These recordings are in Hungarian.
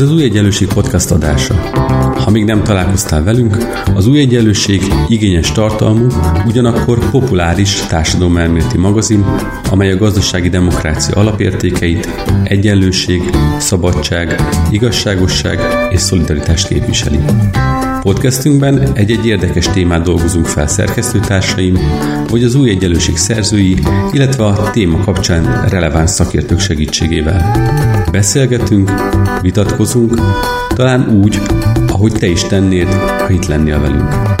Ez az Új Egyenlőség podcast adása. Ha még nem találkoztál velünk, az Új Egyenlőség igényes tartalmú, ugyanakkor populáris társadalomelméleti magazin, amely a gazdasági demokrácia alapértékeit, egyenlőség, szabadság, igazságosság és szolidaritást képviseli. Podcastünkben egy-egy érdekes témát dolgozunk fel szerkesztőtársaim, vagy az új egyenlőség szerzői, illetve a téma kapcsán releváns szakértők segítségével. Beszélgetünk, vitatkozunk, talán úgy, ahogy te is tennéd, ha itt lennél velünk.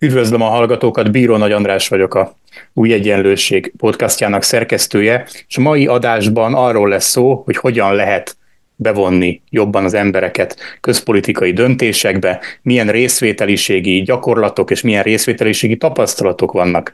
Üdvözlöm a hallgatókat, Bíró Nagy András vagyok a Új Egyenlőség podcastjának szerkesztője, és a mai adásban arról lesz szó, hogy hogyan lehet bevonni jobban az embereket közpolitikai döntésekbe, milyen részvételiségi gyakorlatok és milyen részvételiségi tapasztalatok vannak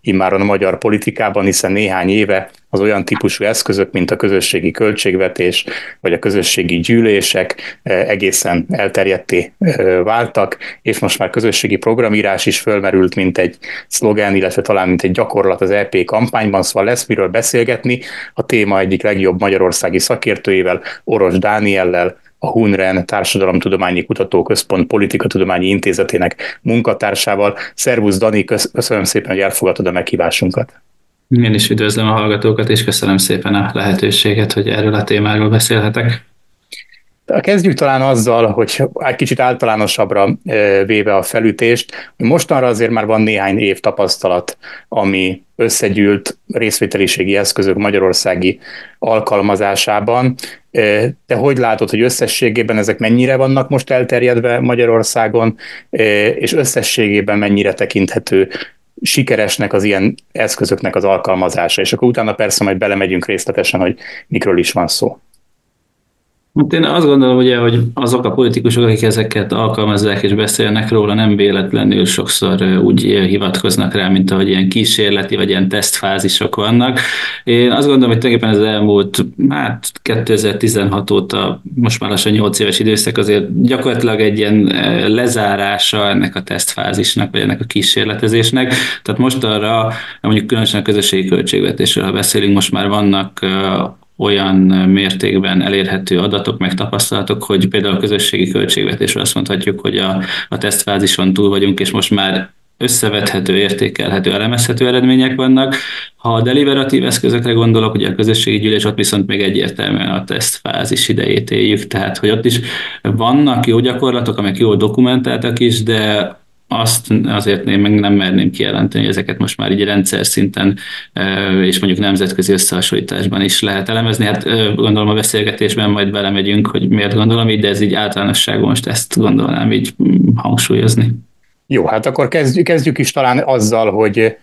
immáron a magyar politikában, hiszen néhány éve az olyan típusú eszközök, mint a közösségi költségvetés, vagy a közösségi gyűlések eh, egészen elterjedté eh, váltak, és most már közösségi programírás is fölmerült, mint egy szlogen, illetve talán mint egy gyakorlat az EP kampányban, szóval lesz miről beszélgetni. A téma egyik legjobb magyarországi szakértőjével, Oros Dániellel, a HUNREN Társadalomtudományi Kutatóközpont Politikatudományi Intézetének munkatársával. Szervusz Dani, köszönöm szépen, hogy elfogadtad a meghívásunkat. Én is üdvözlöm a hallgatókat, és köszönöm szépen a lehetőséget, hogy erről a témáról beszélhetek. Kezdjük talán azzal, hogy egy kicsit általánosabbra véve a felütést, hogy mostanra azért már van néhány év tapasztalat, ami összegyűlt részvételiségi eszközök magyarországi alkalmazásában. Te hogy látod, hogy összességében ezek mennyire vannak most elterjedve Magyarországon, és összességében mennyire tekinthető sikeresnek az ilyen eszközöknek az alkalmazása, és akkor utána persze majd belemegyünk részletesen, hogy mikről is van szó. Én azt gondolom, ugye, hogy azok a politikusok, akik ezeket alkalmazzák és beszélnek róla, nem véletlenül sokszor úgy hivatkoznak rá, mint ahogy ilyen kísérleti vagy ilyen tesztfázisok vannak. Én azt gondolom, hogy tulajdonképpen az elmúlt, hát 2016 óta, most már lassan 8 éves időszak, azért gyakorlatilag egy ilyen lezárása ennek a tesztfázisnak, vagy ennek a kísérletezésnek. Tehát most arra, mondjuk különösen a közösségi költségvetésről, ha beszélünk, most már vannak olyan mértékben elérhető adatok, meg tapasztalatok, hogy például a közösségi költségvetésről azt mondhatjuk, hogy a, a tesztfázison túl vagyunk, és most már összevethető, értékelhető, elemezhető eredmények vannak. Ha a deliberatív eszközökre gondolok, ugye a közösségi gyűlés ott viszont még egyértelműen a tesztfázis idejét éljük, tehát hogy ott is vannak jó gyakorlatok, amelyek jól dokumentáltak is, de azt azért én meg nem merném kijelenteni, hogy ezeket most már így rendszer szinten és mondjuk nemzetközi összehasonlításban is lehet elemezni. Hát gondolom a beszélgetésben majd belemegyünk, hogy miért gondolom így, de ez így általánosságban most ezt gondolnám így hangsúlyozni. Jó, hát akkor kezdjük, kezdjük is talán azzal, hogy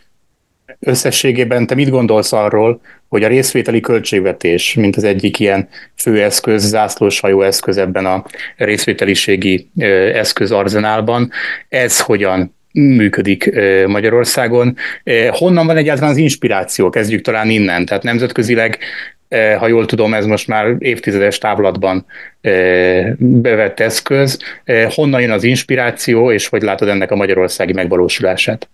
összességében te mit gondolsz arról, hogy a részvételi költségvetés, mint az egyik ilyen főeszköz, zászlós hajó eszköz ebben a részvételiségi eszközarzenálban, ez hogyan működik Magyarországon. Honnan van egyáltalán az inspiráció? Kezdjük talán innen. Tehát nemzetközileg, ha jól tudom, ez most már évtizedes távlatban bevett eszköz. Honnan jön az inspiráció, és hogy látod ennek a magyarországi megvalósulását?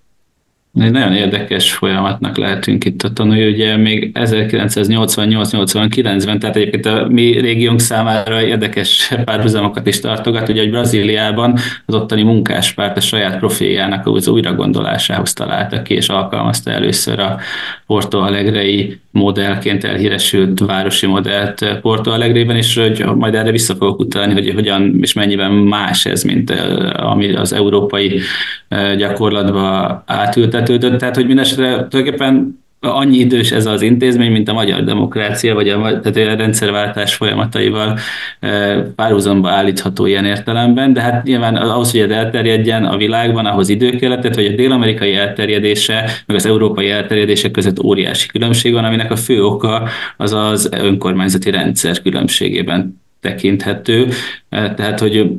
Egy nagyon érdekes folyamatnak lehetünk itt a tanulni, ugye még 1988-89-ben, tehát egyébként a mi régiónk számára érdekes párhuzamokat is tartogat, ugye, hogy Brazíliában az ottani munkáspárt a saját profiljának az újragondolásához találta ki, és alkalmazta először a Porto Alegrei modellként elhíresült városi modellt Porto Alegrében, és hogy majd erre vissza fogok utalni, hogy hogyan és mennyiben más ez, mint ami az európai gyakorlatba átültetődött. Tehát, hogy mindesetre tulajdonképpen annyi idős ez az intézmény, mint a magyar demokrácia, vagy a, tehát a rendszerváltás folyamataival párhuzamba állítható ilyen értelemben, de hát nyilván ahhoz, hogy ez elterjedjen a világban, ahhoz idő kellett, tehát hogy a dél-amerikai elterjedése, meg az európai elterjedése között óriási különbség van, aminek a fő oka az az önkormányzati rendszer különbségében tekinthető. Tehát hogy,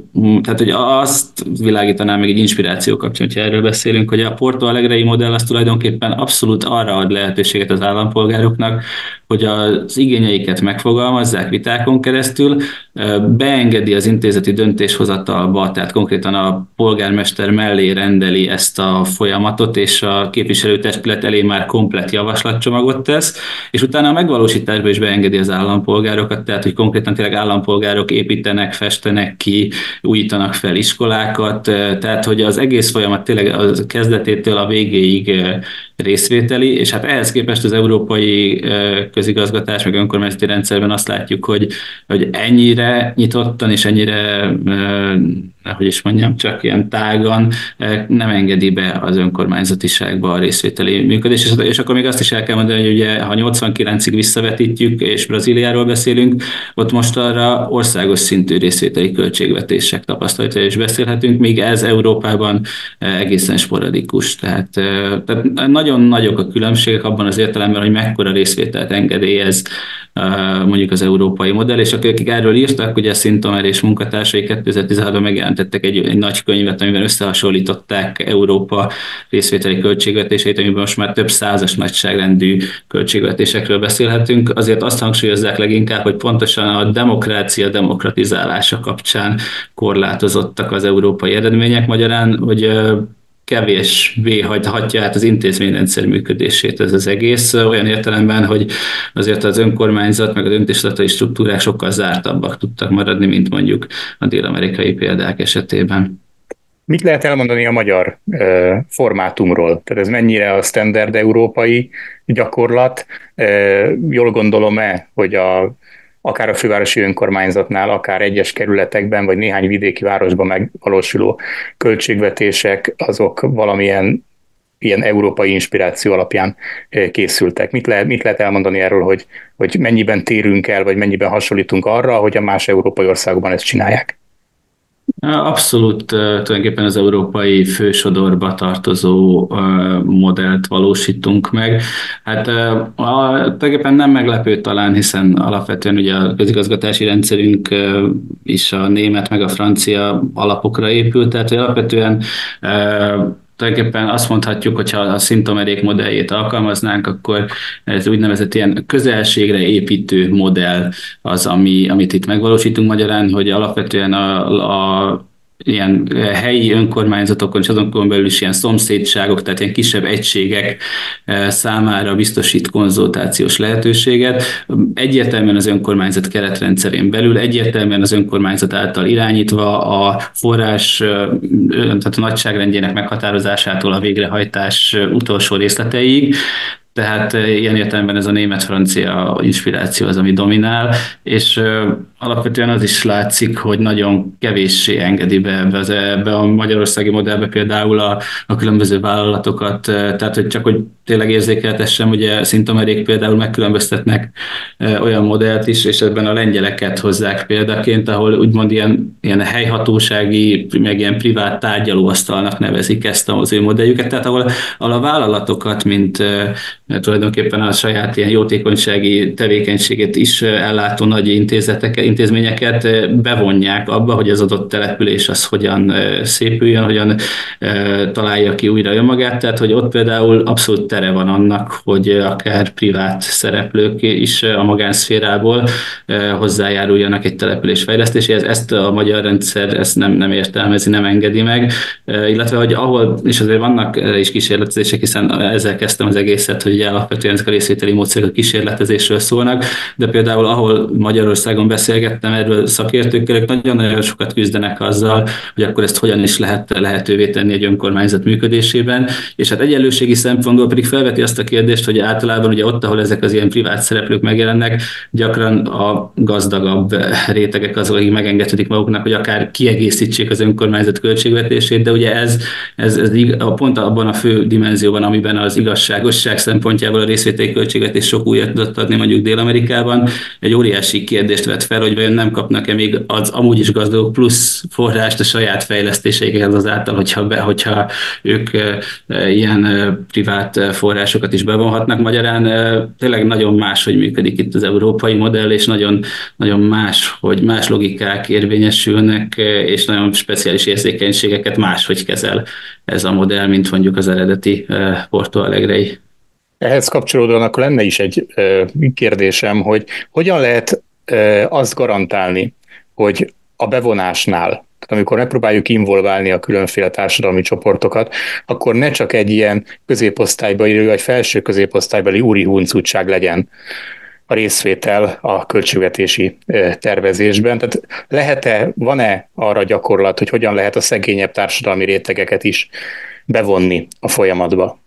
tehát, hogy azt világítanám meg egy inspiráció kapcsán, hogyha erről beszélünk, hogy a Porto Alegre modell az tulajdonképpen abszolút arra ad lehetőséget az állampolgároknak, hogy az igényeiket megfogalmazzák vitákon keresztül, beengedi az intézeti döntéshozatalba, tehát konkrétan a polgármester mellé rendeli ezt a folyamatot, és a képviselőtestület elé már komplet javaslatcsomagot tesz, és utána a megvalósításba is beengedi az állampolgárokat, tehát hogy konkrétan tényleg állampolgárok építenek, festenek ki, újítanak fel iskolákat, tehát hogy az egész folyamat tényleg a kezdetétől a végéig részvételi, és hát ehhez képest az európai közigazgatás, meg önkormányzati rendszerben azt látjuk, hogy, hogy ennyire nyitottan és ennyire hogy is mondjam, csak ilyen tágan nem engedi be az önkormányzatiságba a részvételi működés. És, és akkor még azt is el kell mondani, hogy ugye, ha 89-ig visszavetítjük, és Brazíliáról beszélünk, ott most arra országos szintű részvételi költségvetések tapasztalatai is beszélhetünk, míg ez Európában egészen sporadikus. Tehát, tehát nagyon nagyok a különbségek abban az értelemben, hogy mekkora részvételt engedélyez mondjuk az európai modell, és akik erről írtak, ugye Szintomer és munkatársai 2016-ban megjelentettek egy, egy nagy könyvet, amiben összehasonlították Európa részvételi költségvetéseit, amiben most már több százas nagyságrendű költségvetésekről beszélhetünk. Azért azt hangsúlyozzák leginkább, hogy pontosan a demokrácia demokratizálása kapcsán korlátozottak az európai eredmények. Magyarán, hogy kevésbé hagyhatja át az intézményrendszer működését ez az egész, olyan értelemben, hogy azért az önkormányzat meg a döntéshozatai struktúrák sokkal zártabbak tudtak maradni, mint mondjuk a dél-amerikai példák esetében. Mit lehet elmondani a magyar uh, formátumról? Tehát ez mennyire a standard európai gyakorlat? Uh, jól gondolom-e, hogy a akár a fővárosi önkormányzatnál, akár egyes kerületekben, vagy néhány vidéki városban megvalósuló költségvetések, azok valamilyen ilyen európai inspiráció alapján eh, készültek. Mit lehet, mit lehet elmondani erről, hogy, hogy mennyiben térünk el, vagy mennyiben hasonlítunk arra, hogy a más európai országokban ezt csinálják? Abszolút tulajdonképpen az európai fősodorba tartozó modellt valósítunk meg. Hát tulajdonképpen nem meglepő talán, hiszen alapvetően ugye a közigazgatási rendszerünk is a német meg a francia alapokra épült, tehát alapvetően tulajdonképpen azt mondhatjuk, hogy ha a szintomerék modelljét alkalmaznánk, akkor ez úgynevezett ilyen közelségre építő modell az, ami, amit itt megvalósítunk magyarán, hogy alapvetően a, a ilyen eh, helyi önkormányzatokon és azokon belül is ilyen szomszédságok, tehát ilyen kisebb egységek eh, számára biztosít konzultációs lehetőséget. Egyértelműen az önkormányzat keretrendszerén belül, egyértelműen az önkormányzat által irányítva a forrás, eh, tehát a nagyságrendjének meghatározásától a végrehajtás utolsó részleteig, tehát ilyen értelemben ez a német-francia inspiráció az, ami dominál, és alapvetően az is látszik, hogy nagyon kevéssé engedi be ebbe, a magyarországi modellbe például a, a különböző vállalatokat, tehát hogy csak hogy tényleg érzékeltessem, ugye szintomerék például megkülönböztetnek olyan modellt is, és ebben a lengyeleket hozzák példaként, ahol úgymond ilyen, ilyen helyhatósági, meg ilyen privát tárgyalóasztalnak nevezik ezt az ő modelljüket, tehát ahol, ahol a vállalatokat, mint tulajdonképpen a saját ilyen jótékonysági tevékenységét is ellátó nagy intézményeket bevonják abba, hogy az adott település az hogyan szépüljön, hogyan találja ki újra önmagát, tehát hogy ott például abszolút tere van annak, hogy akár privát szereplők is a magánszférából hozzájáruljanak egy település fejlesztéséhez. Ezt a magyar rendszer ezt nem, nem értelmezi, nem engedi meg, illetve hogy ahol, és azért vannak is kísérletezések, hiszen ezzel kezdtem az egészet, hogy alapvetően ezek a részvételi módszerek a kísérletezésről szólnak, de például ahol Magyarországon beszélgettem erről szakértőkkel, nagyon-nagyon sokat küzdenek azzal, hogy akkor ezt hogyan is lehet lehetővé tenni egy önkormányzat működésében, és hát egyenlőségi szempontból pedig felveti azt a kérdést, hogy általában ugye ott, ahol ezek az ilyen privát szereplők megjelennek, gyakran a gazdagabb rétegek azok, akik megengedhetik maguknak, hogy akár kiegészítsék az önkormányzat költségvetését, de ugye ez, ez, ez pont abban a fő dimenzióban, amiben az igazságosság szempont szempontjából a részvételi költségvetés sok újat tudott adni mondjuk Dél-Amerikában, egy óriási kérdést vett fel, hogy vajon nem kapnak-e még az amúgy is gazdagok plusz forrást a saját fejlesztéseikhez azáltal, hogyha, be, hogyha ők ilyen privát forrásokat is bevonhatnak. Magyarán tényleg nagyon más, hogy működik itt az európai modell, és nagyon, nagyon más, hogy más logikák érvényesülnek, és nagyon speciális érzékenységeket máshogy kezel ez a modell, mint mondjuk az eredeti Porto Alegrei. Ehhez kapcsolódóan akkor lenne is egy kérdésem, hogy hogyan lehet azt garantálni, hogy a bevonásnál amikor megpróbáljuk involválni a különféle társadalmi csoportokat, akkor ne csak egy ilyen középosztálybeli vagy felső középosztálybeli úri huncutság legyen a részvétel a költségvetési tervezésben. Tehát lehet-e, van-e arra gyakorlat, hogy hogyan lehet a szegényebb társadalmi rétegeket is bevonni a folyamatba?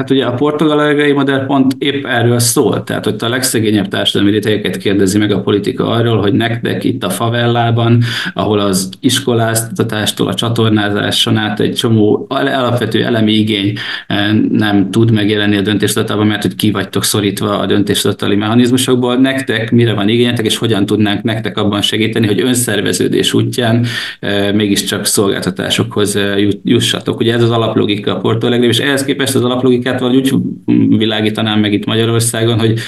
Hát ugye a portugál modell pont épp erről szól, tehát hogy a legszegényebb társadalmi rétegeket kérdezi meg a politika arról, hogy nektek itt a favellában, ahol az iskoláztatástól a csatornázáson át egy csomó alapvető elemi igény eh, nem tud megjelenni a döntéshozatalban, mert hogy ki vagytok szorítva a döntéshozatali mechanizmusokból, nektek mire van igényetek, és hogyan tudnánk nektek abban segíteni, hogy önszerveződés útján eh, mégiscsak szolgáltatásokhoz eh, jussatok. Ugye ez az alaplogika a portugál és ehhez képest az alaplogika politikát valahogy úgy világítanám meg itt Magyarországon, hogy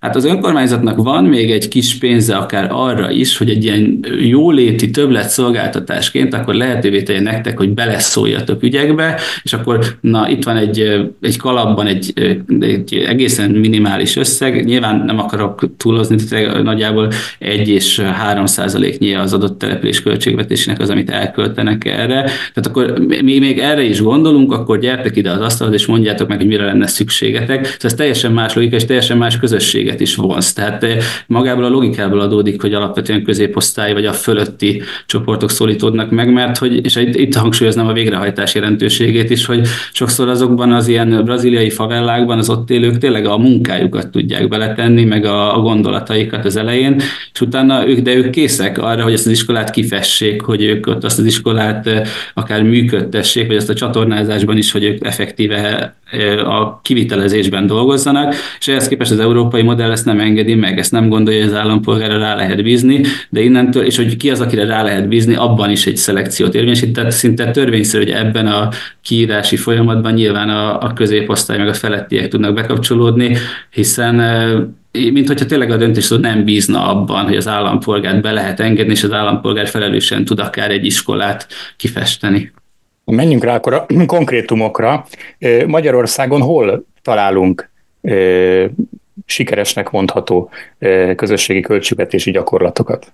Hát az önkormányzatnak van még egy kis pénze akár arra is, hogy egy ilyen jóléti többlet szolgáltatásként akkor lehetővé tegye nektek, hogy beleszóljatok ügyekbe, és akkor na itt van egy, egy kalapban egy, egy egészen minimális összeg, nyilván nem akarok túlozni, nagyjából egy és három százaléknyi az adott település költségvetésének az, amit elköltenek erre. Tehát akkor mi még erre is gondolunk, akkor gyertek ide az asztalhoz, és mondjátok meg, hogy mire lenne szükségetek. Szóval ez teljesen más logika, és teljesen más közösség közösséget is vonz. Tehát eh, magából a logikából adódik, hogy alapvetően középosztály vagy a fölötti csoportok szólítódnak meg, mert hogy, és itt hangsúlyoznám a végrehajtás jelentőségét is, hogy sokszor azokban az ilyen braziliai favellákban az ott élők tényleg a munkájukat tudják beletenni, meg a, a gondolataikat az elején, és utána ők, de ők készek arra, hogy ezt az iskolát kifessék, hogy ők ott azt az iskolát eh, akár működtessék, vagy ezt a csatornázásban is, hogy ők effektíve a kivitelezésben dolgozzanak, és ehhez képest az európai modell ezt nem engedi meg, ezt nem gondolja, hogy az állampolgára rá lehet bízni, de innentől, és hogy ki az, akire rá lehet bízni, abban is egy szelekciót érvényesít, tehát szinte törvényszerű, hogy ebben a kiírási folyamatban nyilván a, a középosztály meg a felettiek tudnak bekapcsolódni, hiszen mint hogyha tényleg a döntés nem bízna abban, hogy az állampolgárt be lehet engedni, és az állampolgár felelősen tud akár egy iskolát kifesteni. Menjünk rá akkor a konkrétumokra. Magyarországon hol találunk sikeresnek mondható közösségi költségvetési gyakorlatokat?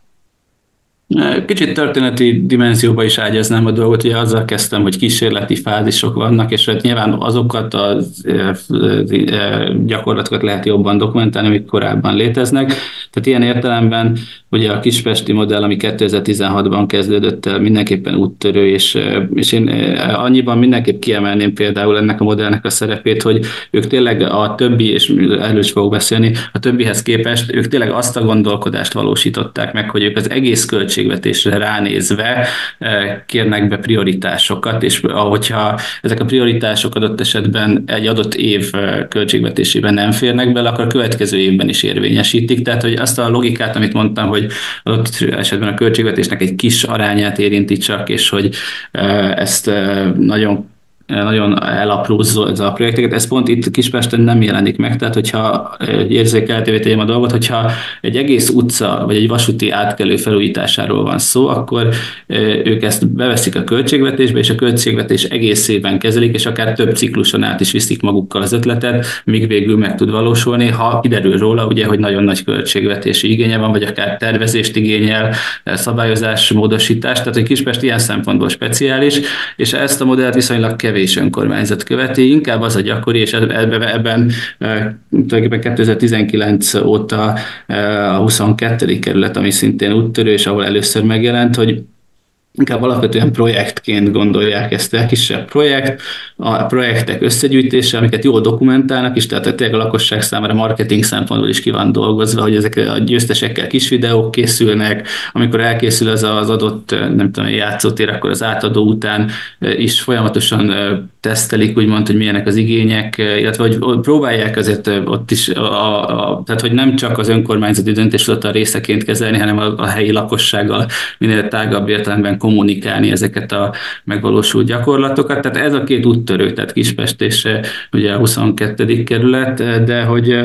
Kicsit történeti dimenzióba is ágyaznám a dolgot, ugye azzal kezdtem, hogy kísérleti fázisok vannak, és hát nyilván azokat a gyakorlatokat lehet jobban dokumentálni, amik korábban léteznek. Tehát ilyen értelemben ugye a kispesti modell, ami 2016-ban kezdődött el, mindenképpen úttörő, és, és én annyiban mindenképp kiemelném például ennek a modellnek a szerepét, hogy ők tényleg a többi, és erről is fogok beszélni, a többihez képest ők tényleg azt a gondolkodást valósították meg, hogy ők az egész költség költségvetésre ránézve kérnek be prioritásokat, és ahogyha ezek a prioritások adott esetben egy adott év költségvetésében nem férnek bele, akkor a következő évben is érvényesítik. Tehát, hogy azt a logikát, amit mondtam, hogy adott esetben a költségvetésnek egy kis arányát érinti csak, és hogy ezt nagyon nagyon elaprózza ez a projekteket. Ez pont itt Kispesten nem jelenik meg, tehát hogyha érzékelhetővé tegyem a dolgot, hogyha egy egész utca vagy egy vasúti átkelő felújításáról van szó, akkor ők ezt beveszik a költségvetésbe, és a költségvetés egészében kezelik, és akár több cikluson át is viszik magukkal az ötletet, míg végül meg tud valósulni, ha kiderül róla, ugye, hogy nagyon nagy költségvetési igénye van, vagy akár tervezést igényel, szabályozás, módosítás, tehát hogy Kispest ilyen szempontból speciális, és ezt a modellt viszonylag kevés kevés önkormányzat követi, inkább az a gyakori, és ebben, ebben tulajdonképpen 2019 óta a 22. kerület, ami szintén úttörő, és ahol először megjelent, hogy inkább alapvetően projektként gondolják ezt el, kisebb projekt, a projektek összegyűjtése, amiket jól dokumentálnak is, tehát tényleg a lakosság számára marketing szempontból is ki van dolgozva, hogy ezek a győztesekkel kis videók készülnek, amikor elkészül ez az adott, nem tudom, játszótér, akkor az átadó után is folyamatosan tesztelik, úgymond, hogy milyenek az igények, illetve hogy próbálják azért ott is, a, a, tehát hogy nem csak az önkormányzati döntéshozatal részeként kezelni, hanem a, a helyi lakossággal minél tágabb értelemben kommunikálni ezeket a megvalósult gyakorlatokat. Tehát ez a két úttörő, tehát Kispest és ugye a 22. kerület, de hogy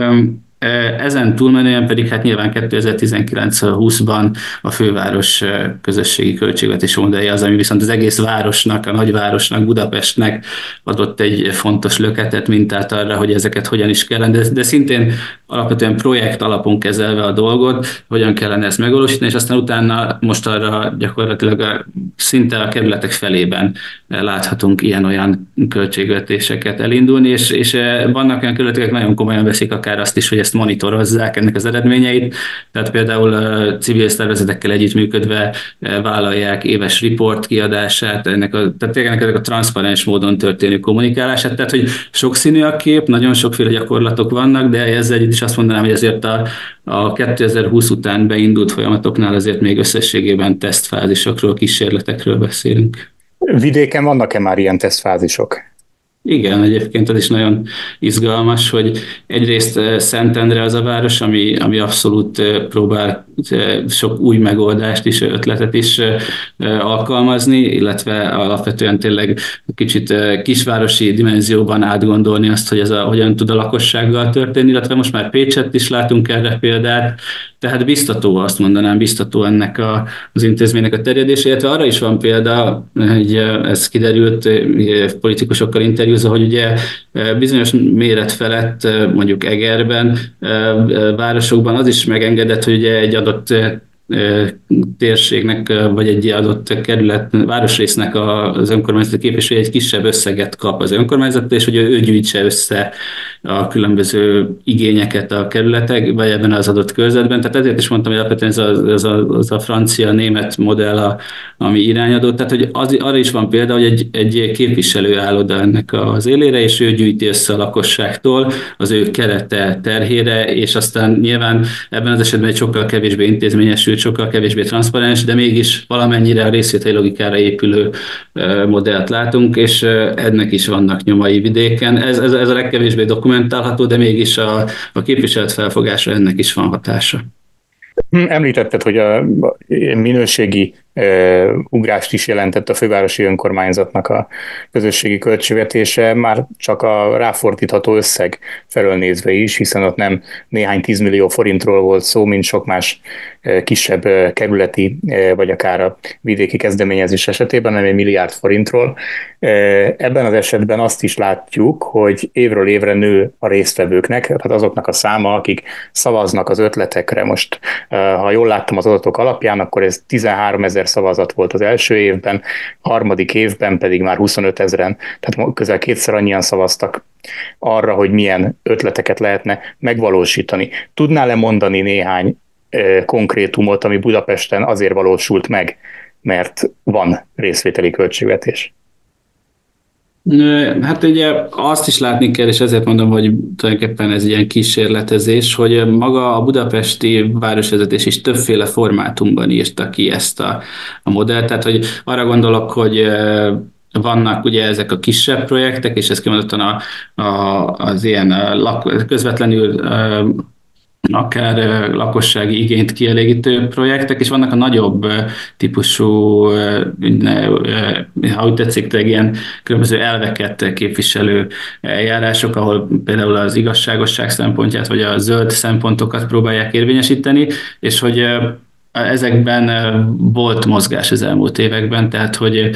ezen túlmenően pedig hát nyilván 2019-20-ban a főváros közösségi költségvetés modellje az, ami viszont az egész városnak, a nagyvárosnak, Budapestnek adott egy fontos löketet, mintát arra, hogy ezeket hogyan is kellene, de, de szintén alapvetően projekt alapon kezelve a dolgot, hogyan kellene ezt megvalósítani, és aztán utána most arra gyakorlatilag a, szinte a kerületek felében láthatunk ilyen-olyan költségvetéseket elindulni, és, és vannak olyan kerületek, nagyon komolyan veszik akár azt is, hogy ezt monitorozzák ennek az eredményeit, tehát például civil szervezetekkel együttműködve vállalják éves riport kiadását, ennek a, tehát ennek a transzparens módon történő kommunikálását, tehát hogy sokszínű a kép, nagyon sokféle gyakorlatok vannak, de ezzel együtt is azt mondanám, hogy ezért a, a 2020 után beindult folyamatoknál azért még összességében tesztfázisokról, kísérletekről beszélünk. Vidéken vannak-e már ilyen tesztfázisok? Igen, egyébként ez is nagyon izgalmas, hogy egyrészt Szentendre az a város, ami, ami abszolút próbál sok új megoldást is, ötletet is alkalmazni, illetve alapvetően tényleg kicsit kisvárosi dimenzióban átgondolni azt, hogy ez a, hogyan tud a lakossággal történni, illetve most már Pécset is látunk erre példát, tehát biztató, azt mondanám, biztató ennek a, az intézménynek a terjedése, illetve arra is van példa, hogy ez kiderült politikusokkal interjúzva, hogy ugye bizonyos méret felett, mondjuk Egerben, városokban az is megengedett, hogy ugye egy adott dat térségnek, vagy egy adott kerület, városrésznek az önkormányzati képviselő egy kisebb összeget kap az önkormányzat, és hogy ő gyűjtse össze a különböző igényeket a kerületek, vagy ebben az adott körzetben. Tehát ezért is mondtam, hogy alapvetően ez a, ez a, az a francia-német modell, a, ami irányadott. Tehát, hogy az, arra is van példa, hogy egy, egy képviselő áll oda ennek az élére, és ő gyűjti össze a lakosságtól az ő kerete terhére, és aztán nyilván ebben az esetben egy sokkal kevésbé intézményesült, sokkal kevésbé transzparens, de mégis valamennyire a részvételi logikára épülő modellt látunk, és ennek is vannak nyomai vidéken. Ez, ez, ez a legkevésbé dokumentálható, de mégis a, a képviselet felfogása ennek is van hatása. Hm, említetted, hogy a minőségi ugrást is jelentett a fővárosi önkormányzatnak a közösségi költségvetése, már csak a ráfordítható összeg felől nézve is, hiszen ott nem néhány tízmillió forintról volt szó, mint sok más kisebb kerületi, vagy akár a vidéki kezdeményezés esetében, hanem egy milliárd forintról. Ebben az esetben azt is látjuk, hogy évről évre nő a résztvevőknek, tehát azoknak a száma, akik szavaznak az ötletekre. Most, ha jól láttam az adatok alapján, akkor ez 13 ezer szavazat volt az első évben, harmadik évben pedig már 25 ezeren, tehát közel kétszer annyian szavaztak arra, hogy milyen ötleteket lehetne megvalósítani. Tudnál-e mondani néhány konkrétumot, ami Budapesten azért valósult meg, mert van részvételi költségvetés? Hát ugye azt is látni kell, és ezért mondom, hogy tulajdonképpen ez ilyen kísérletezés, hogy maga a budapesti városvezetés is többféle formátumban írta ki ezt a, a modellt. Tehát, hogy arra gondolok, hogy vannak ugye ezek a kisebb projektek, és ez kimondottan a, a, az ilyen közvetlenül akár lakossági igényt kielégítő projektek, és vannak a nagyobb típusú, ha úgy tetszik, ilyen különböző elveket képviselő eljárások, ahol például az igazságosság szempontját, vagy a zöld szempontokat próbálják érvényesíteni, és hogy ezekben volt mozgás az elmúlt években, tehát hogy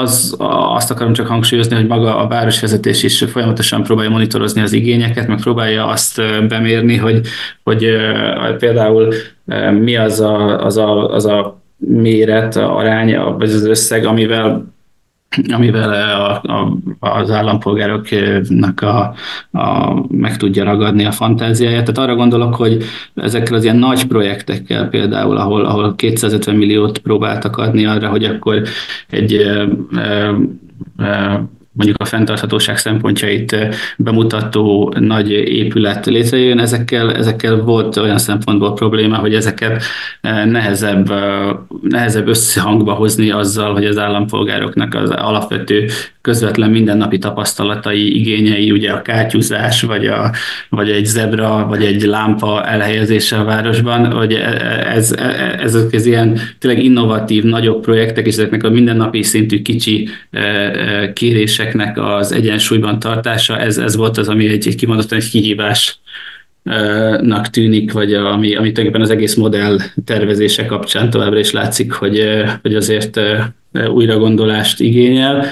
az, azt akarom csak hangsúlyozni, hogy maga a városvezetés is folyamatosan próbálja monitorozni az igényeket, meg próbálja azt bemérni, hogy, hogy például mi az a, az a, az a méret, a aránya, vagy az összeg, amivel amivel a, a, az állampolgároknak a, a, meg tudja ragadni a fantáziáját. Tehát arra gondolok, hogy ezekkel az ilyen nagy projektekkel például, ahol, ahol 250 milliót próbáltak adni arra, hogy akkor egy e, e, mondjuk a fenntarthatóság szempontjait bemutató nagy épület létrejön, ezekkel, ezekkel volt olyan szempontból probléma, hogy ezeket nehezebb, nehezebb összehangba hozni azzal, hogy az állampolgároknak az alapvető közvetlen mindennapi tapasztalatai, igényei, ugye a kátyúzás, vagy, a, vagy egy zebra, vagy egy lámpa elhelyezése a városban, hogy e, e, ez, e, ezek az ilyen tényleg innovatív, nagyobb projektek, és ezeknek a mindennapi szintű kicsi kéréseknek az egyensúlyban tartása, ez, ez volt az, ami egy, egy kimondottan egy kihívás nak tűnik, vagy ami, ami tulajdonképpen az egész modell tervezése kapcsán továbbra is látszik, hogy, hogy azért újra gondolást igényel.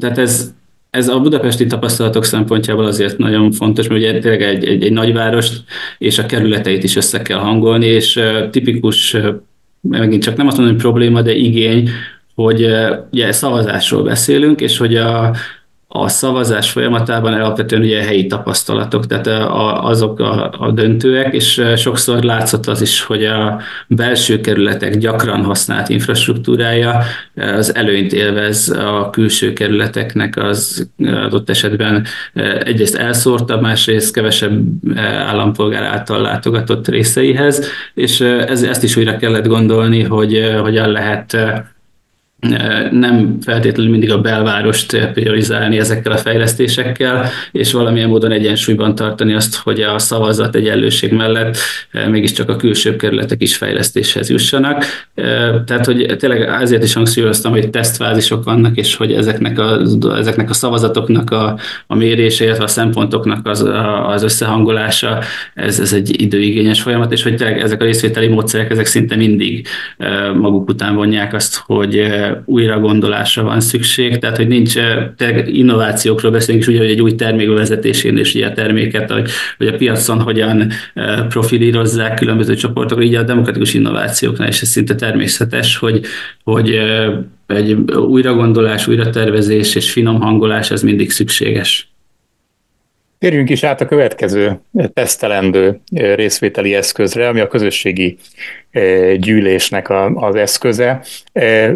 Tehát ez, ez a budapesti tapasztalatok szempontjából azért nagyon fontos, mert ugye tényleg egy, egy, egy nagyvárost és a kerületeit is össze kell hangolni, és tipikus, megint csak nem azt mondom, hogy probléma, de igény, hogy ugye szavazásról beszélünk, és hogy a, a szavazás folyamatában alapvetően ugye helyi tapasztalatok, tehát a, azok a, a döntőek, és sokszor látszott az is, hogy a belső kerületek gyakran használt infrastruktúrája az előnyt élvez a külső kerületeknek az adott esetben egyrészt elszórtabb, másrészt kevesebb állampolgár által látogatott részeihez, és ez, ezt is újra kellett gondolni, hogy hogyan lehet nem feltétlenül mindig a belvárost priorizálni ezekkel a fejlesztésekkel, és valamilyen módon egyensúlyban tartani azt, hogy a szavazat egyenlőség mellett mégiscsak a külső kerületek is fejlesztéshez jussanak. Tehát, hogy tényleg ezért is hangsúlyoztam, hogy tesztfázisok vannak, és hogy ezeknek a, ezeknek a szavazatoknak a, a mérése, illetve a szempontoknak az, az összehangolása, ez, ez egy időigényes folyamat, és hogy tényleg ezek a részvételi módszerek, ezek szinte mindig maguk után vonják azt, hogy újra gondolásra van szükség, tehát hogy nincs innovációkról beszélünk, és ugye, hogy egy új termék vezetésén és ugye a terméket, hogy, hogy a piacon hogyan profilírozzák különböző csoportok, így a demokratikus innovációknál is ez szinte természetes, hogy, hogy egy újragondolás, újratervezés és finom hangolás az mindig szükséges. Térjünk is át a következő tesztelendő részvételi eszközre, ami a közösségi gyűlésnek az eszköze.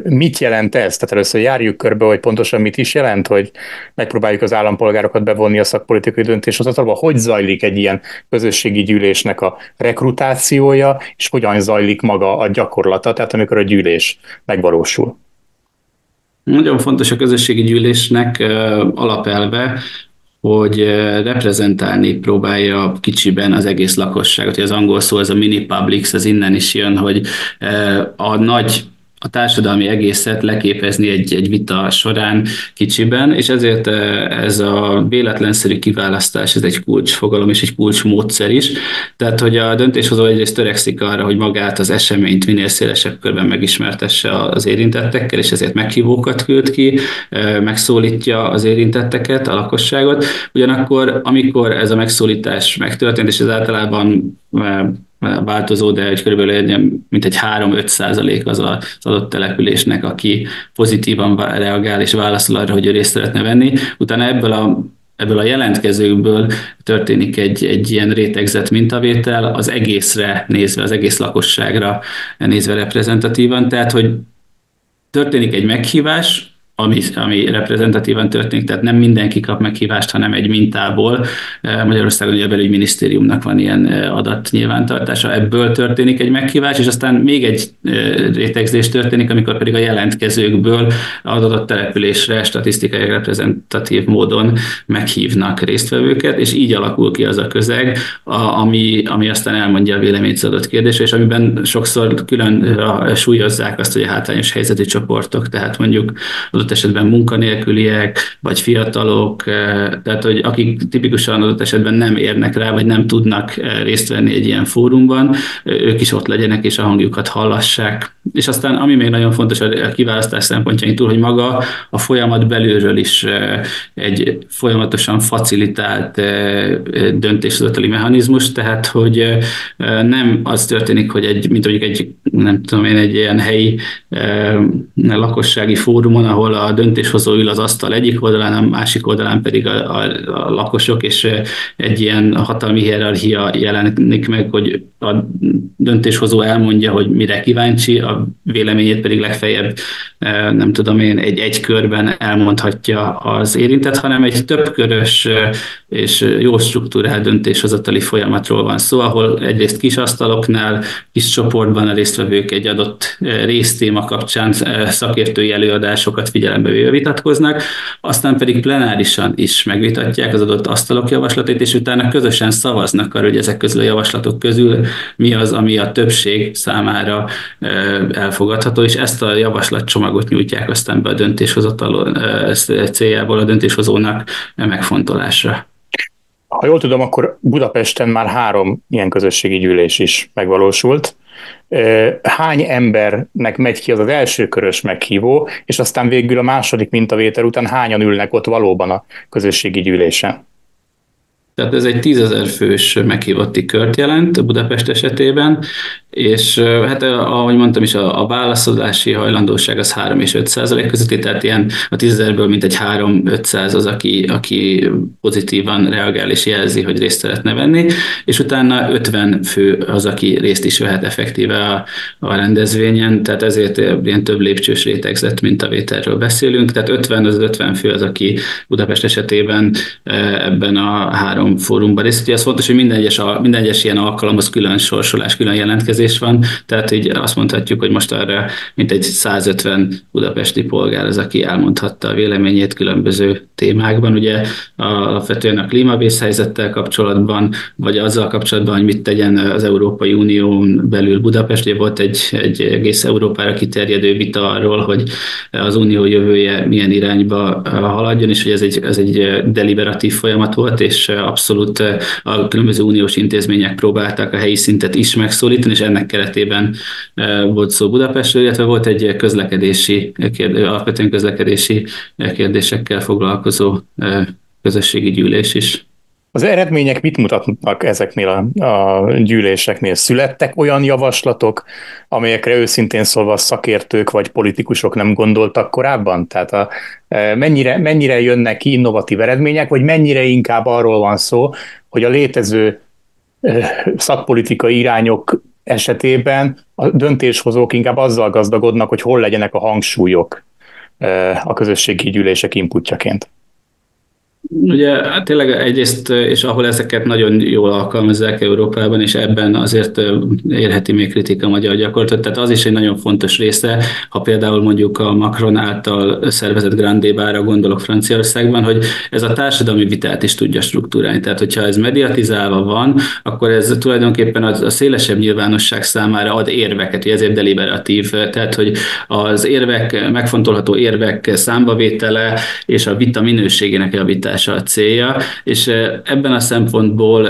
Mit jelent ez? Tehát először járjuk körbe, hogy pontosan mit is jelent, hogy megpróbáljuk az állampolgárokat bevonni a szakpolitikai döntéshozatalba. Hogy zajlik egy ilyen közösségi gyűlésnek a rekrutációja, és hogyan zajlik maga a gyakorlata, tehát amikor a gyűlés megvalósul? Nagyon fontos a közösségi gyűlésnek alapelve, hogy reprezentálni próbálja kicsiben az egész lakosságot. Az angol szó, ez a mini publics, az innen is jön, hogy a nagy a társadalmi egészet leképezni egy, egy vita során kicsiben, és ezért eh, ez a véletlenszerű kiválasztás, ez egy kulcsfogalom és egy kulcsmódszer is. Tehát, hogy a döntéshozó egyrészt törekszik arra, hogy magát az eseményt minél szélesebb körben megismertesse az érintettekkel, és ezért meghívókat küld ki, eh, megszólítja az érintetteket, a lakosságot. Ugyanakkor, amikor ez a megszólítás megtörtént, és ez általában eh, változó, de egy körülbelül mint egy 3-5 százalék az az adott településnek, aki pozitívan reagál és válaszol arra, hogy ő részt szeretne venni. Utána ebből a ebből a jelentkezőkből történik egy, egy ilyen rétegzett mintavétel az egészre nézve, az egész lakosságra nézve reprezentatívan. Tehát, hogy történik egy meghívás, ami, ami reprezentatívan történik, tehát nem mindenki kap meghívást, hanem egy mintából. Eh, Magyarországon ugye a belügyminisztériumnak van ilyen eh, adatnyilvántartása, ebből történik egy meghívás, és aztán még egy eh, rétegzés történik, amikor pedig a jelentkezőkből adott településre statisztikai reprezentatív módon meghívnak résztvevőket, és így alakul ki az a közeg, ami, ami aztán elmondja a véleményt adott kérdésre, és amiben sokszor külön súlyozzák azt, hogy a hátrányos helyzetű csoportok, tehát mondjuk adott esetben munkanélküliek, vagy fiatalok, eh, tehát hogy akik tipikusan adott esetben nem érnek rá, vagy nem tudnak eh, részt venni egy ilyen fórumban, eh, ők is ott legyenek, és a hangjukat hallassák. És aztán, ami még nagyon fontos a kiválasztás szempontjain túl, hogy maga a folyamat belülről is egy folyamatosan facilitált döntéshozatali mechanizmus, tehát hogy nem az történik, hogy egy, mint mondjuk egy nem tudom én, egy ilyen helyi lakossági fórumon, ahol a döntéshozó ül az asztal egyik oldalán, a másik oldalán pedig a, a, a lakosok, és egy ilyen hatalmi hierarchia jelenik meg, hogy a döntéshozó elmondja, hogy mire kíváncsi, a véleményét pedig legfeljebb, nem tudom én, egy egy körben elmondhatja az érintett, hanem egy többkörös és jó struktúrált döntéshozatali folyamatról van szó, ahol egyrészt kis asztaloknál, kis csoportban a résztvevők egy adott résztéma kapcsán szakértői előadásokat figyelembe véve vitatkoznak, aztán pedig plenárisan is megvitatják az adott asztalok javaslatét, és utána közösen szavaznak arra, hogy ezek közül a javaslatok közül mi az, ami a többség számára elfogadható, és ezt a javaslatcsomagot nyújtják aztán be a döntéshozatal céljából a döntéshozónak megfontolásra. Ha jól tudom, akkor Budapesten már három ilyen közösségi gyűlés is megvalósult. Hány embernek megy ki az az első körös meghívó, és aztán végül a második mintavétel után hányan ülnek ott valóban a közösségi gyűlésen? Tehát ez egy tízezer fős meghívotti kört jelent Budapest esetében, és hát ahogy mondtam is, a, a válaszadási hajlandóság az 3 és 5 százalék közötti, tehát ilyen a tízezerből mint egy 3-500 az, aki, aki pozitívan reagál és jelzi, hogy részt szeretne venni, és utána 50 fő az, aki részt is vehet effektíve a, a rendezvényen, tehát ezért ilyen több lépcsős rétegzett mintavételről beszélünk, tehát 50 az 50 fő az, aki Budapest esetében ebben a három fórumban részt. Ugye az fontos, hogy minden egyes, minden egyes ilyen alkalomhoz külön sorsolás, külön jelentkezés érzés van, tehát így azt mondhatjuk, hogy most arra mint egy 150 budapesti polgár az, aki elmondhatta a véleményét különböző témákban, ugye alapvetően a klímavészhelyzettel kapcsolatban, vagy azzal kapcsolatban, hogy mit tegyen az Európai Unión belül Budapest. Ugye volt egy, egy egész Európára kiterjedő vita arról, hogy az unió jövője milyen irányba haladjon, és hogy ez egy, ez egy deliberatív folyamat volt, és abszolút a különböző uniós intézmények próbálták a helyi szintet is megszólítani, és ennek keretében volt szó Budapestről, illetve volt egy közlekedési, alapvetően közlekedési kérdésekkel foglalkozó közösségi gyűlés is. Az eredmények mit mutatnak ezeknél a, a gyűléseknél? Születtek olyan javaslatok, amelyekre őszintén szólva szakértők vagy politikusok nem gondoltak korábban? Tehát a, mennyire, mennyire jönnek ki innovatív eredmények, vagy mennyire inkább arról van szó, hogy a létező szakpolitikai irányok esetében a döntéshozók inkább azzal gazdagodnak, hogy hol legyenek a hangsúlyok a közösségi gyűlések inputjaként. Ugye hát tényleg egyrészt, és ahol ezeket nagyon jól alkalmazzák Európában, és ebben azért érheti még kritika a magyar gyakorlatot, tehát az is egy nagyon fontos része, ha például mondjuk a Macron által szervezett Grand Débára gondolok Franciaországban, hogy ez a társadalmi vitát is tudja struktúrálni. Tehát, hogyha ez mediatizálva van, akkor ez tulajdonképpen a szélesebb nyilvánosság számára ad érveket, hogy ezért deliberatív. Tehát, hogy az érvek, megfontolható érvek számbavétele és a vita minőségének javítása javítása a célja, és ebben a szempontból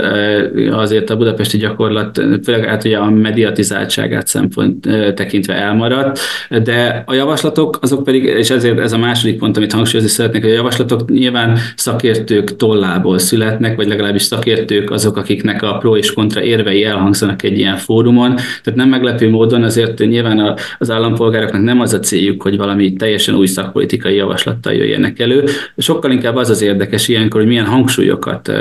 azért a budapesti gyakorlat, főleg hát ugye a mediatizáltságát szempont tekintve elmaradt, de a javaslatok azok pedig, és ezért ez a második pont, amit hangsúlyozni szeretnék, hogy a javaslatok nyilván szakértők tollából születnek, vagy legalábbis szakértők azok, akiknek a pro és kontra érvei elhangzanak egy ilyen fórumon. Tehát nem meglepő módon azért nyilván az állampolgároknak nem az a céljuk, hogy valami teljesen új szakpolitikai javaslattal jöjjenek elő. Sokkal inkább az az érdek, érdekes ilyenkor, hogy milyen hangsúlyokat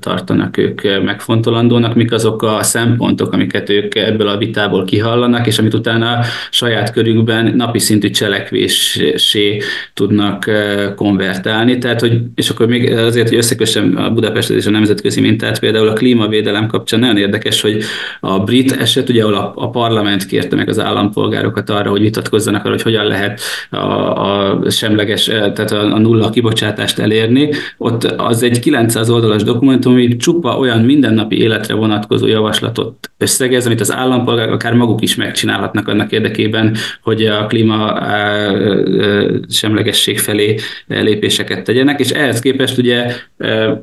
tartanak ők megfontolandónak, mik azok a szempontok, amiket ők ebből a vitából kihallanak, és amit utána saját körükben napi szintű cselekvésé tudnak konvertálni. Tehát, hogy, és akkor még azért, hogy összekössem a Budapestet és a nemzetközi mintát, például a klímavédelem kapcsán nagyon érdekes, hogy a brit eset, ugye ahol a, a parlament kérte meg az állampolgárokat arra, hogy vitatkozzanak arra, hogy hogyan lehet a, a semleges, tehát a, a nulla kibocsátást elérni, ott az egy 900 oldalas dokumentum, ami csupa olyan mindennapi életre vonatkozó javaslatot összegez, amit az állampolgárok akár maguk is megcsinálhatnak annak érdekében, hogy a klíma semlegesség felé lépéseket tegyenek, és ehhez képest ugye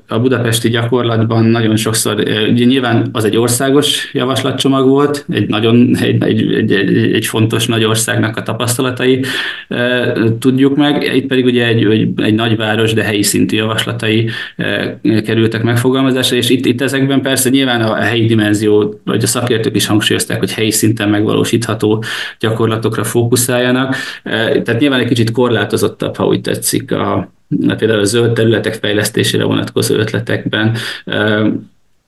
a budapesti gyakorlatban nagyon sokszor, ugye nyilván az egy országos javaslatcsomag volt, egy nagyon, egy, egy, egy, egy, fontos nagy országnak a tapasztalatai tudjuk meg, itt pedig ugye egy, egy, egy nagyváros, de helyi szintű javaslat javaslatai kerültek megfogalmazásra, és itt, itt ezekben persze nyilván a helyi dimenzió, vagy a szakértők is hangsúlyozták, hogy helyi szinten megvalósítható gyakorlatokra fókuszáljanak. Tehát nyilván egy kicsit korlátozottabb, ha úgy tetszik, a, például a zöld területek fejlesztésére vonatkozó ötletekben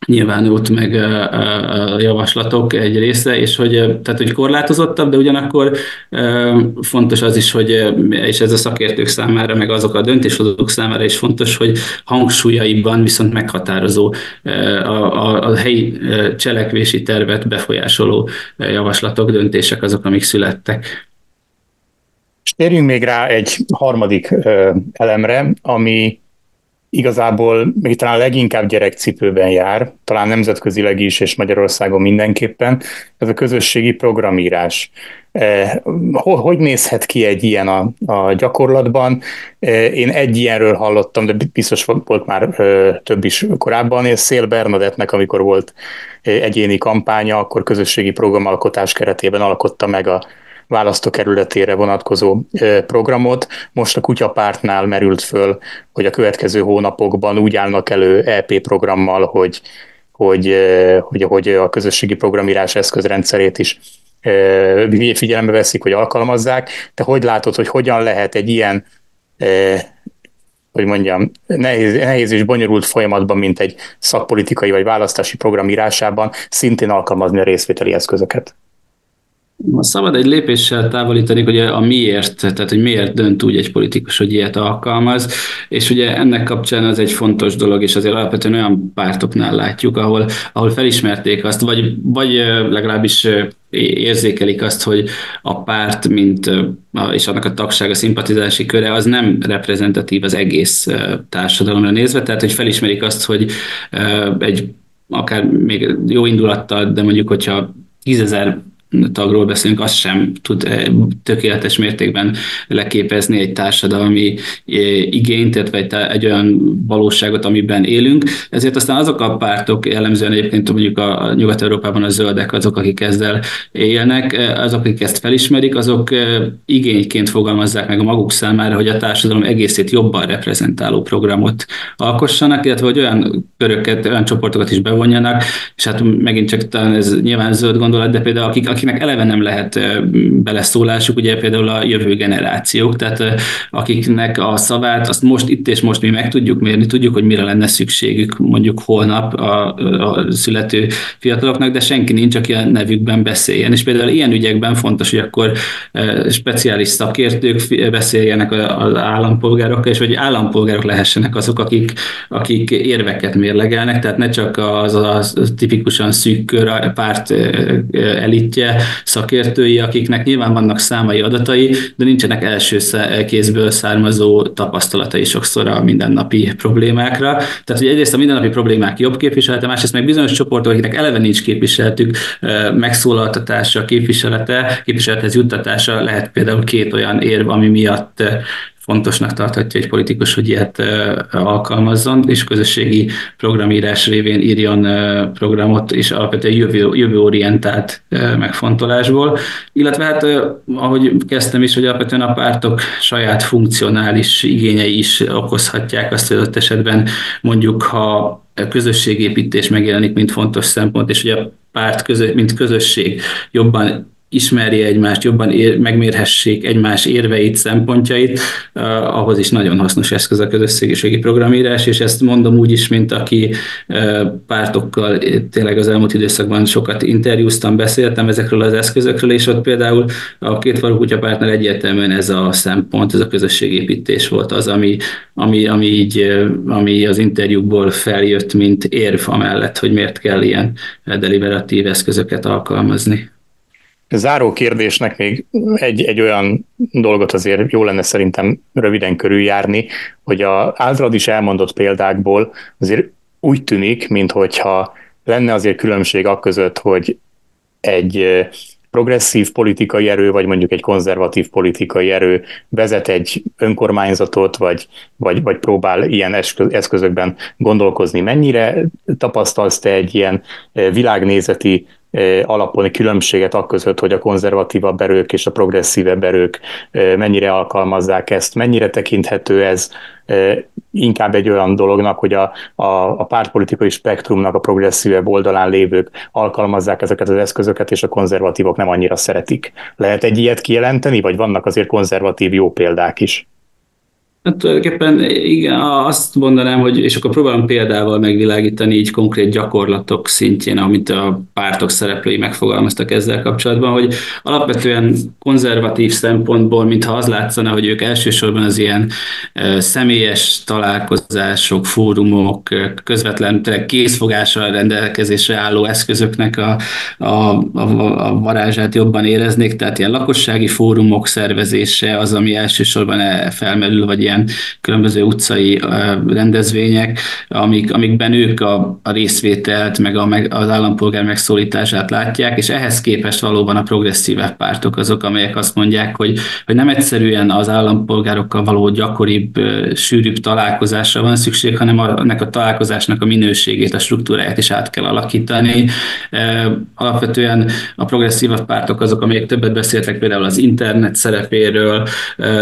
nyilván ott meg javaslatok egy része, és hogy, tehát, hogy korlátozottabb, de ugyanakkor fontos az is, hogy, és ez a szakértők számára, meg azok a döntéshozók számára is fontos, hogy hangsúlyaiban viszont meghatározó a, a, a helyi cselekvési tervet befolyásoló javaslatok, döntések azok, amik születtek. És térjünk még rá egy harmadik elemre, ami igazából még talán leginkább gyerekcipőben jár, talán nemzetközileg is, és Magyarországon mindenképpen, ez a közösségi programírás. Eh, hogy nézhet ki egy ilyen a, a gyakorlatban? Eh, én egy ilyenről hallottam, de biztos volt már eh, több is korábban, és Szél Bernadettnek, amikor volt egyéni kampánya, akkor közösségi programalkotás keretében alkotta meg a választókerületére vonatkozó programot. Most a kutyapártnál merült föl, hogy a következő hónapokban úgy állnak elő EP programmal, hogy, hogy, hogy, hogy a közösségi programírás eszközrendszerét is figyelembe veszik, hogy alkalmazzák. Te hogy látod, hogy hogyan lehet egy ilyen hogy mondjam, nehéz, nehéz és bonyolult folyamatban, mint egy szakpolitikai vagy választási program írásában szintén alkalmazni a részvételi eszközöket? Szabad egy lépéssel távolítani, hogy a miért, tehát hogy miért dönt úgy egy politikus, hogy ilyet alkalmaz, és ugye ennek kapcsán az egy fontos dolog, és azért alapvetően olyan pártoknál látjuk, ahol, ahol felismerték azt, vagy, vagy legalábbis érzékelik azt, hogy a párt, mint és annak a tagsága, szimpatizási köre, az nem reprezentatív az egész társadalomra nézve, tehát hogy felismerik azt, hogy egy akár még jó indulattal, de mondjuk, hogyha tízezer tagról beszélünk, az sem tud eh, tökéletes mértékben leképezni egy társadalmi eh, igényt, vagy egy olyan valóságot, amiben élünk. Ezért aztán azok a pártok, jellemzően egyébként mondjuk a Nyugat-Európában a zöldek, azok, akik ezzel élnek, eh, azok, akik ezt felismerik, azok igényként fogalmazzák meg a maguk számára, hogy a társadalom egészét jobban reprezentáló programot alkossanak, illetve hogy olyan köröket, olyan csoportokat is bevonjanak, és hát megint csak talán ez nyilván zöld gondolat, de például akik, akinek eleve nem lehet beleszólásuk, ugye például a jövő generációk, tehát akiknek a szavát azt most itt és most mi meg tudjuk mérni, tudjuk, hogy mire lenne szükségük mondjuk holnap a, a születő fiataloknak, de senki nincs, aki a nevükben beszéljen. És például ilyen ügyekben fontos, hogy akkor speciális szakértők beszéljenek az állampolgárokkal, és hogy állampolgárok lehessenek azok, akik, akik érveket mérlegelnek, tehát ne csak az a tipikusan szűk kör, párt elitje, szakértői, akiknek nyilván vannak számai adatai, de nincsenek első kézből származó tapasztalatai sokszor a mindennapi problémákra. Tehát, hogy egyrészt a mindennapi problémák jobb képviselete, másrészt meg bizonyos csoportok, akiknek eleve nincs képviseletük, megszólaltatása, képviselete, képviselethez juttatása lehet például két olyan érv, ami miatt fontosnak tarthatja egy politikus, hogy ilyet alkalmazzon, és közösségi programírás révén írjon programot, és alapvetően jövő, jövőorientált megfontolásból. Illetve hát, ahogy kezdtem is, hogy alapvetően a pártok saját funkcionális igényei is okozhatják azt, hogy ott esetben mondjuk, ha közösségépítés megjelenik, mint fontos szempont, és hogy a párt, közö, mint közösség jobban ismerje egymást, jobban ér, megmérhessék egymás érveit, szempontjait, uh, ahhoz is nagyon hasznos eszköz a közösségiségi programírás, és ezt mondom úgy is, mint aki uh, pártokkal tényleg az elmúlt időszakban sokat interjúztam, beszéltem ezekről az eszközökről, és ott például a két falu kutyapártnál egyértelműen ez a szempont, ez a közösségépítés volt az, ami, ami, ami, így, ami az interjúkból feljött, mint érv amellett, hogy miért kell ilyen deliberatív eszközöket alkalmazni. Záró kérdésnek még egy, egy olyan dolgot azért jó lenne szerintem röviden körüljárni, hogy a általad is elmondott példákból azért úgy tűnik, mintha lenne azért különbség a között, hogy egy progresszív politikai erő, vagy mondjuk egy konzervatív politikai erő vezet egy önkormányzatot, vagy, vagy, vagy próbál ilyen eszközökben gondolkozni. Mennyire tapasztalsz te egy ilyen világnézeti alapon különbséget a között, hogy a konzervatívabb erők és a progresszívebb erők mennyire alkalmazzák ezt, mennyire tekinthető ez inkább egy olyan dolognak, hogy a, a, a pártpolitikai spektrumnak a progresszívebb oldalán lévők alkalmazzák ezeket az eszközöket, és a konzervatívok nem annyira szeretik. Lehet egy ilyet kijelenteni, vagy vannak azért konzervatív jó példák is? Hát tulajdonképpen igen, azt mondanám, hogy és akkor próbálom példával megvilágítani így konkrét gyakorlatok szintjén, amit a pártok szereplői megfogalmaztak ezzel kapcsolatban, hogy alapvetően konzervatív szempontból, mintha az látszana, hogy ők elsősorban az ilyen személyes találkozások, fórumok, közvetlen készfogással rendelkezésre álló eszközöknek a, a, a, a varázsát jobban éreznék, tehát ilyen lakossági fórumok szervezése az, ami elsősorban e, felmerül, vagy ilyen ilyen különböző utcai rendezvények, amik, amikben ők a, a részvételt, meg, a, meg az állampolgár megszólítását látják, és ehhez képest valóban a progresszívebb pártok azok, amelyek azt mondják, hogy, hogy nem egyszerűen az állampolgárokkal való gyakoribb, sűrűbb találkozásra van szükség, hanem a, ennek a találkozásnak a minőségét, a struktúráját is át kell alakítani. Alapvetően a progresszívebb pártok azok, amelyek többet beszéltek például az internet szerepéről.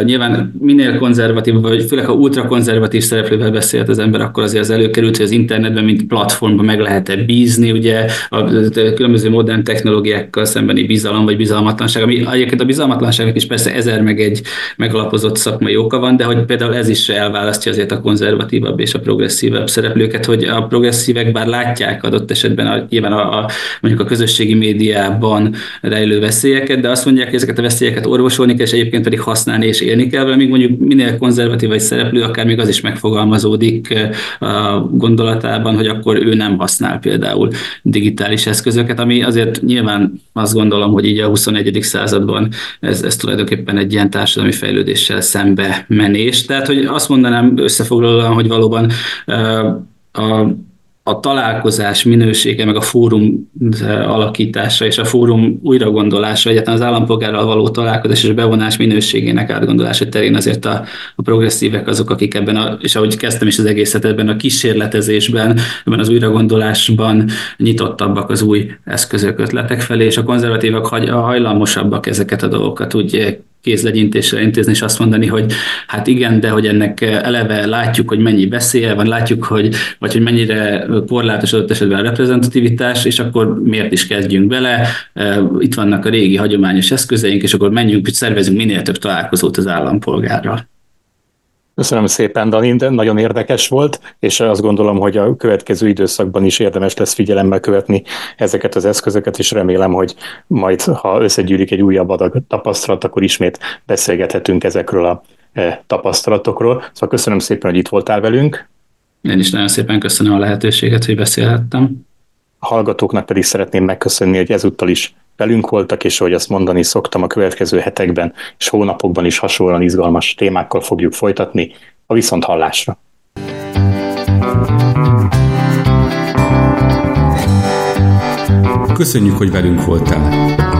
Nyilván minél konzervatív vagy főleg ha ultrakonzervatív szereplővel beszélt az ember, akkor azért az előkerült, hogy az internetben, mint platformban meg lehet-e bízni, ugye a különböző modern technológiákkal szembeni bizalom vagy bizalmatlanság, ami egyébként a bizalmatlanságnak is persze ezer meg egy megalapozott szakmai oka van, de hogy például ez is elválasztja azért a konzervatívabb és a progresszívebb szereplőket, hogy a progresszívek bár látják adott esetben a, nyilván a, a, mondjuk a közösségi médiában rejlő veszélyeket, de azt mondják, hogy ezeket a veszélyeket orvosolni kell, és egyébként pedig használni és élni kell, míg mondjuk minél konzervatív konzervatív vagy szereplő, akár még az is megfogalmazódik eh, a gondolatában, hogy akkor ő nem használ például digitális eszközöket, ami azért nyilván azt gondolom, hogy így a 21. században ez, ez tulajdonképpen egy ilyen társadalmi fejlődéssel szembe menés. Tehát, hogy azt mondanám összefoglalóan, hogy valóban eh, a a találkozás minősége, meg a fórum eh, alakítása és a fórum újragondolása, egyáltalán az állampolgárral való találkozás és bevonás minőségének átgondolása terén azért a, a progresszívek azok, akik ebben, a, és ahogy kezdtem is az egészet, ebben a kísérletezésben, ebben az újragondolásban nyitottabbak az új eszközök, ötletek felé, és a konzervatívak hajlamosabbak ezeket a dolgokat úgy kézlegyintésre intézni, és azt mondani, hogy hát igen, de hogy ennek eleve látjuk, hogy mennyi beszélye van, látjuk, hogy, vagy hogy mennyire korlátos adott esetben a reprezentativitás, és akkor miért is kezdjünk bele, itt vannak a régi hagyományos eszközeink, és akkor menjünk, hogy szervezünk minél több találkozót az állampolgárral. Köszönöm szépen, Dani, nagyon érdekes volt, és azt gondolom, hogy a következő időszakban is érdemes lesz figyelemmel követni ezeket az eszközöket, és remélem, hogy majd, ha összegyűlik egy újabb adag tapasztalat, akkor ismét beszélgethetünk ezekről a e, tapasztalatokról. Szóval köszönöm szépen, hogy itt voltál velünk. Én is nagyon szépen köszönöm a lehetőséget, hogy beszélhettem. A hallgatóknak pedig szeretném megköszönni, hogy ezúttal is velünk voltak, és ahogy azt mondani szoktam, a következő hetekben és hónapokban is hasonlóan izgalmas témákkal fogjuk folytatni a viszont hallásra. Köszönjük, hogy velünk voltál!